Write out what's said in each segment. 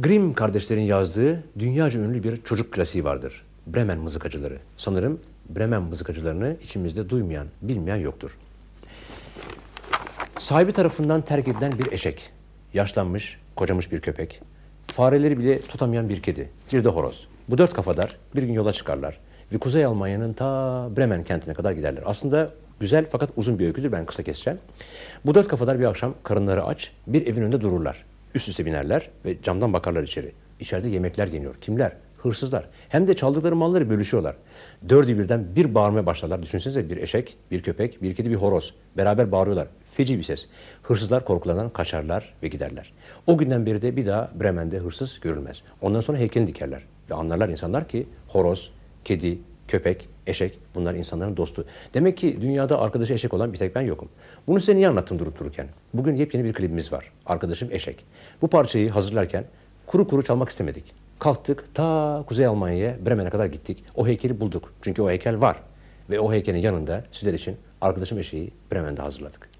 Grimm kardeşlerin yazdığı dünyaca ünlü bir çocuk klasiği vardır. Bremen mızıkacıları. Sanırım Bremen mızıkacılarını içimizde duymayan, bilmeyen yoktur. Sahibi tarafından terk edilen bir eşek, yaşlanmış, kocamış bir köpek, fareleri bile tutamayan bir kedi, bir de horoz. Bu dört kafadar bir gün yola çıkarlar ve Kuzey Almanya'nın ta Bremen kentine kadar giderler. Aslında güzel fakat uzun bir öyküdür, ben kısa keseceğim. Bu dört kafadar bir akşam karınları aç, bir evin önünde dururlar. Üst üste binerler ve camdan bakarlar içeri. İçeride yemekler yeniyor. Kimler? Hırsızlar. Hem de çaldıkları malları bölüşüyorlar. Dördü birden bir bağırmaya başlarlar. Düşünsenize bir eşek, bir köpek, bir kedi, bir horoz. Beraber bağırıyorlar. Feci bir ses. Hırsızlar korkularından kaçarlar ve giderler. O günden beri de bir daha Bremen'de hırsız görülmez. Ondan sonra heykelini dikerler. Ve anlarlar insanlar ki horoz, kedi, köpek, eşek bunlar insanların dostu. Demek ki dünyada arkadaşı eşek olan bir tek ben yokum. Bunu size niye anlattım durup dururken? Bugün yepyeni bir klibimiz var. Arkadaşım eşek. Bu parçayı hazırlarken kuru kuru çalmak istemedik. Kalktık ta Kuzey Almanya'ya Bremen'e kadar gittik. O heykeli bulduk. Çünkü o heykel var. Ve o heykelin yanında sizler için arkadaşım eşeği Bremen'de hazırladık.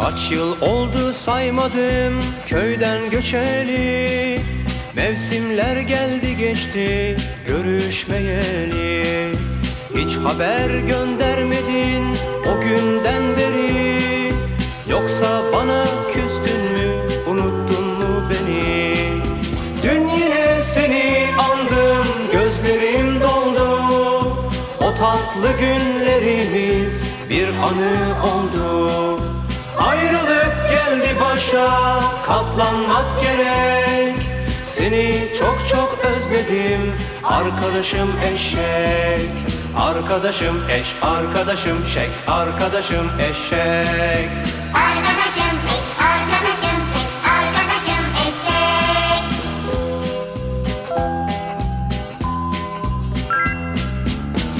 Kaç yıl oldu saymadım köyden göçeli. Mevsimler geldi geçti görüşmeyeli. Hiç haber göndermedin o günden beri. Yoksa bana küstün mü unuttun mu beni? Dün yine seni andım gözlerim doldu. O tatlı günlerimiz bir anı oldu Ayrılık geldi başa katlanmak gerek Seni çok çok özledim arkadaşım eşek Arkadaşım eş, arkadaşım şek, arkadaşım eşek Arkadaşım eş, arkadaşım şek, arkadaşım eşek.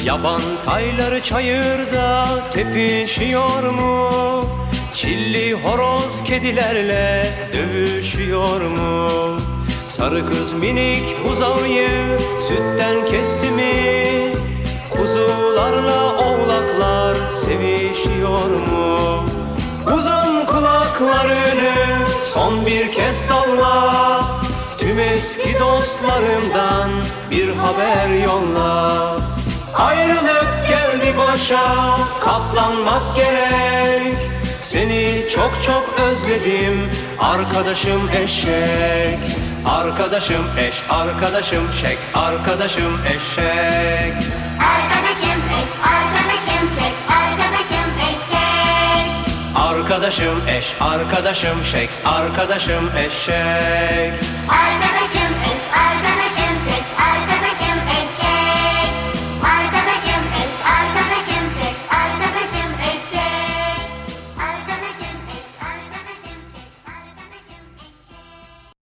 Yaban tayları çayırda tepişiyor mu? Çilli horoz kedilerle dövüşüyor mu? Sarı kız minik buzağıyı sütten kesti mi? Kuzularla oğlaklar sevişiyor mu? Uzun kulaklarını son bir kez salla Tüm eski dostlarımdan bir haber yolla Ayrılık geldi başa katlanmak gerek çok çok özledim. Arkadaşım eşek. Arkadaşım eş, arkadaşım şek, arkadaşım eşek. Arkadaşım eş, arkadaşım şek, arkadaşım eşek. Arkadaşım eş, arkadaşım şek, arkadaşım eşek